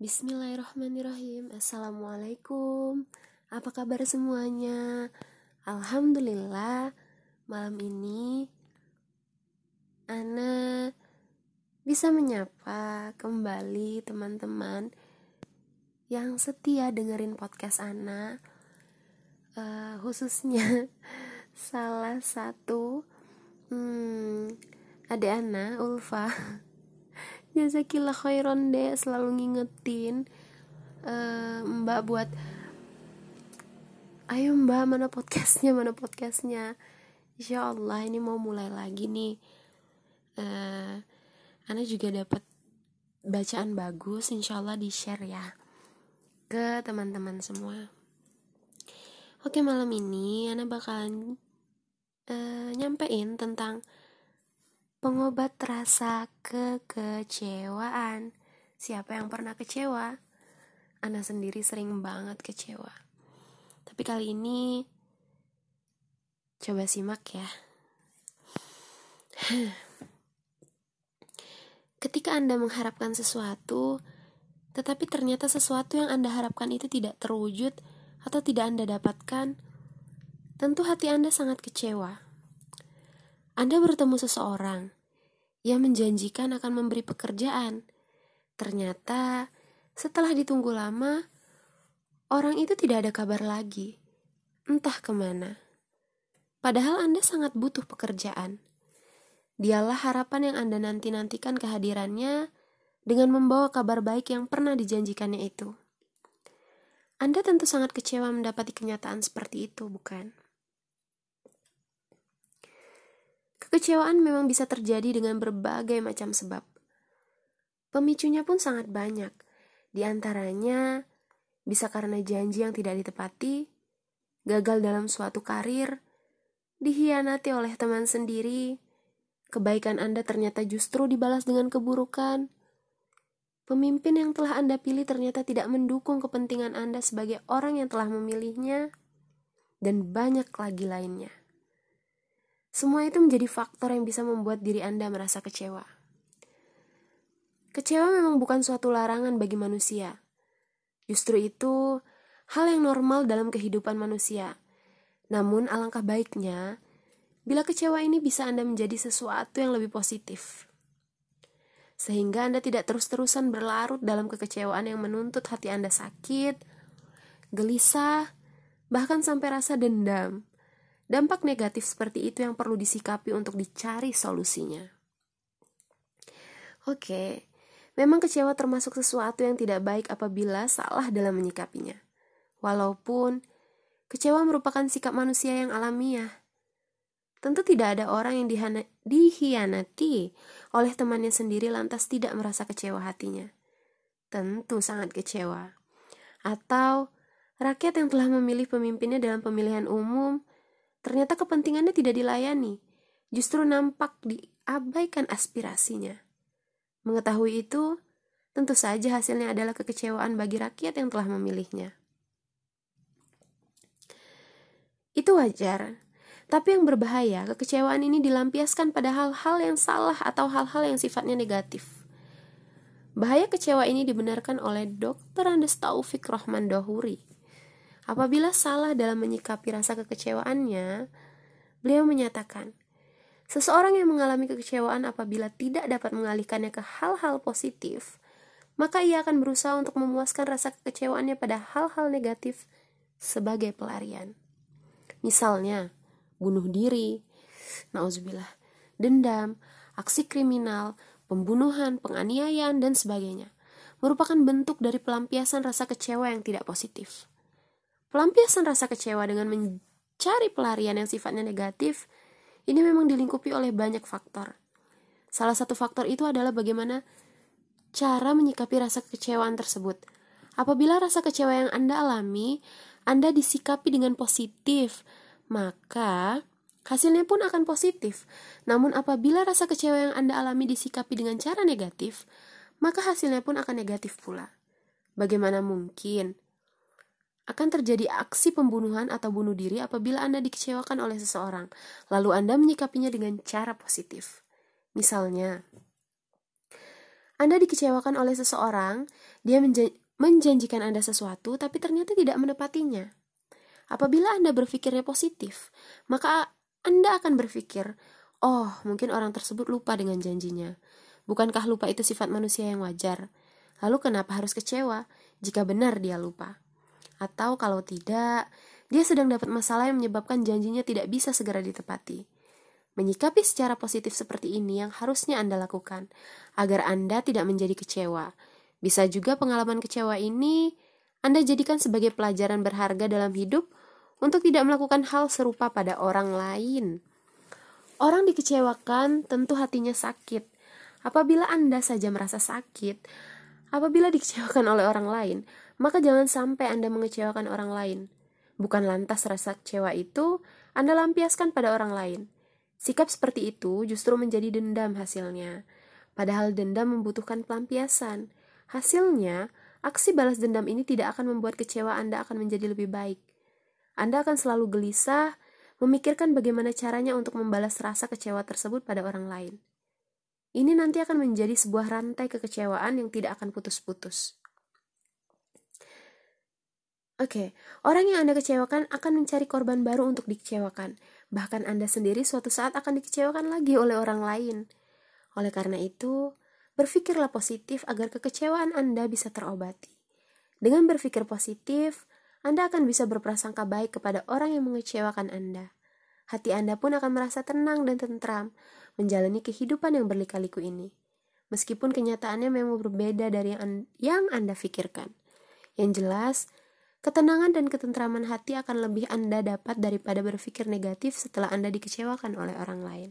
Bismillahirrahmanirrahim. Assalamualaikum. Apa kabar semuanya? Alhamdulillah Malam ini Ana Bisa menyapa kembali teman-teman Yang setia dengerin podcast Ana uh, Khususnya Salah satu hmm, Adik Ana, Ulfa jazakillah khairon deh selalu ngingetin uh, mbak buat ayo mbak mana podcastnya mana podcastnya. Insya Allah ini mau mulai lagi nih. Uh, Ana juga dapat bacaan bagus Insya Allah di share ya ke teman-teman semua. Oke malam ini Ana bakalan uh, nyampein tentang Pengobat rasa kekecewaan. Siapa yang pernah kecewa? Ana sendiri sering banget kecewa. Tapi kali ini coba simak ya. Ketika Anda mengharapkan sesuatu, tetapi ternyata sesuatu yang Anda harapkan itu tidak terwujud atau tidak Anda dapatkan, tentu hati Anda sangat kecewa. Anda bertemu seseorang yang menjanjikan akan memberi pekerjaan. Ternyata, setelah ditunggu lama, orang itu tidak ada kabar lagi. Entah ke mana. Padahal Anda sangat butuh pekerjaan. Dialah harapan yang Anda nanti-nantikan kehadirannya dengan membawa kabar baik yang pernah dijanjikannya itu. Anda tentu sangat kecewa mendapati kenyataan seperti itu, bukan? Kekecewaan memang bisa terjadi dengan berbagai macam sebab. Pemicunya pun sangat banyak. Di antaranya, bisa karena janji yang tidak ditepati, gagal dalam suatu karir, dihianati oleh teman sendiri, kebaikan Anda ternyata justru dibalas dengan keburukan, pemimpin yang telah Anda pilih ternyata tidak mendukung kepentingan Anda sebagai orang yang telah memilihnya, dan banyak lagi lainnya. Semua itu menjadi faktor yang bisa membuat diri Anda merasa kecewa. Kecewa memang bukan suatu larangan bagi manusia. Justru itu hal yang normal dalam kehidupan manusia. Namun alangkah baiknya bila kecewa ini bisa Anda menjadi sesuatu yang lebih positif. Sehingga Anda tidak terus-terusan berlarut dalam kekecewaan yang menuntut hati Anda sakit, gelisah, bahkan sampai rasa dendam Dampak negatif seperti itu yang perlu disikapi untuk dicari solusinya. Oke, memang kecewa termasuk sesuatu yang tidak baik apabila salah dalam menyikapinya. Walaupun kecewa merupakan sikap manusia yang alamiah. Tentu tidak ada orang yang dihianati oleh temannya sendiri lantas tidak merasa kecewa hatinya. Tentu sangat kecewa. Atau rakyat yang telah memilih pemimpinnya dalam pemilihan umum Ternyata kepentingannya tidak dilayani, justru nampak diabaikan aspirasinya. Mengetahui itu, tentu saja hasilnya adalah kekecewaan bagi rakyat yang telah memilihnya. Itu wajar, tapi yang berbahaya, kekecewaan ini dilampiaskan pada hal-hal yang salah atau hal-hal yang sifatnya negatif. Bahaya kecewa ini dibenarkan oleh Dr. Andes Taufik Rohman Dohuri Apabila salah dalam menyikapi rasa kekecewaannya, beliau menyatakan, seseorang yang mengalami kekecewaan apabila tidak dapat mengalihkannya ke hal-hal positif, maka ia akan berusaha untuk memuaskan rasa kekecewaannya pada hal-hal negatif sebagai pelarian. Misalnya, bunuh diri, nauzubillah, dendam, aksi kriminal, pembunuhan, penganiayaan, dan sebagainya merupakan bentuk dari pelampiasan rasa kecewa yang tidak positif. Pelampiasan rasa kecewa dengan mencari pelarian yang sifatnya negatif ini memang dilingkupi oleh banyak faktor. Salah satu faktor itu adalah bagaimana cara menyikapi rasa kekecewaan tersebut. Apabila rasa kecewa yang Anda alami, Anda disikapi dengan positif, maka hasilnya pun akan positif. Namun apabila rasa kecewa yang Anda alami disikapi dengan cara negatif, maka hasilnya pun akan negatif pula. Bagaimana mungkin akan terjadi aksi pembunuhan atau bunuh diri apabila Anda dikecewakan oleh seseorang, lalu Anda menyikapinya dengan cara positif. Misalnya, Anda dikecewakan oleh seseorang, dia menjanjikan Anda sesuatu, tapi ternyata tidak menepatinya. Apabila Anda berpikirnya positif, maka Anda akan berpikir, "Oh, mungkin orang tersebut lupa dengan janjinya." Bukankah lupa itu sifat manusia yang wajar? Lalu kenapa harus kecewa jika benar dia lupa? Atau kalau tidak, dia sedang dapat masalah yang menyebabkan janjinya tidak bisa segera ditepati. Menyikapi secara positif seperti ini yang harusnya Anda lakukan agar Anda tidak menjadi kecewa. Bisa juga pengalaman kecewa ini Anda jadikan sebagai pelajaran berharga dalam hidup untuk tidak melakukan hal serupa pada orang lain. Orang dikecewakan tentu hatinya sakit, Apabila Anda saja merasa sakit, apabila dikecewakan oleh orang lain, maka jangan sampai Anda mengecewakan orang lain. Bukan lantas rasa kecewa itu Anda lampiaskan pada orang lain. Sikap seperti itu justru menjadi dendam hasilnya. Padahal dendam membutuhkan pelampiasan. Hasilnya, aksi balas dendam ini tidak akan membuat kecewa Anda akan menjadi lebih baik. Anda akan selalu gelisah, memikirkan bagaimana caranya untuk membalas rasa kecewa tersebut pada orang lain. Ini nanti akan menjadi sebuah rantai kekecewaan yang tidak akan putus-putus. Oke, okay, orang yang Anda kecewakan akan mencari korban baru untuk dikecewakan. Bahkan Anda sendiri suatu saat akan dikecewakan lagi oleh orang lain. Oleh karena itu, berpikirlah positif agar kekecewaan Anda bisa terobati. Dengan berpikir positif, Anda akan bisa berprasangka baik kepada orang yang mengecewakan Anda. Hati Anda pun akan merasa tenang dan tentram, menjalani kehidupan yang berlika-liku ini. Meskipun kenyataannya memang berbeda dari yang, Anda pikirkan. Yang jelas, ketenangan dan ketentraman hati akan lebih Anda dapat daripada berpikir negatif setelah Anda dikecewakan oleh orang lain.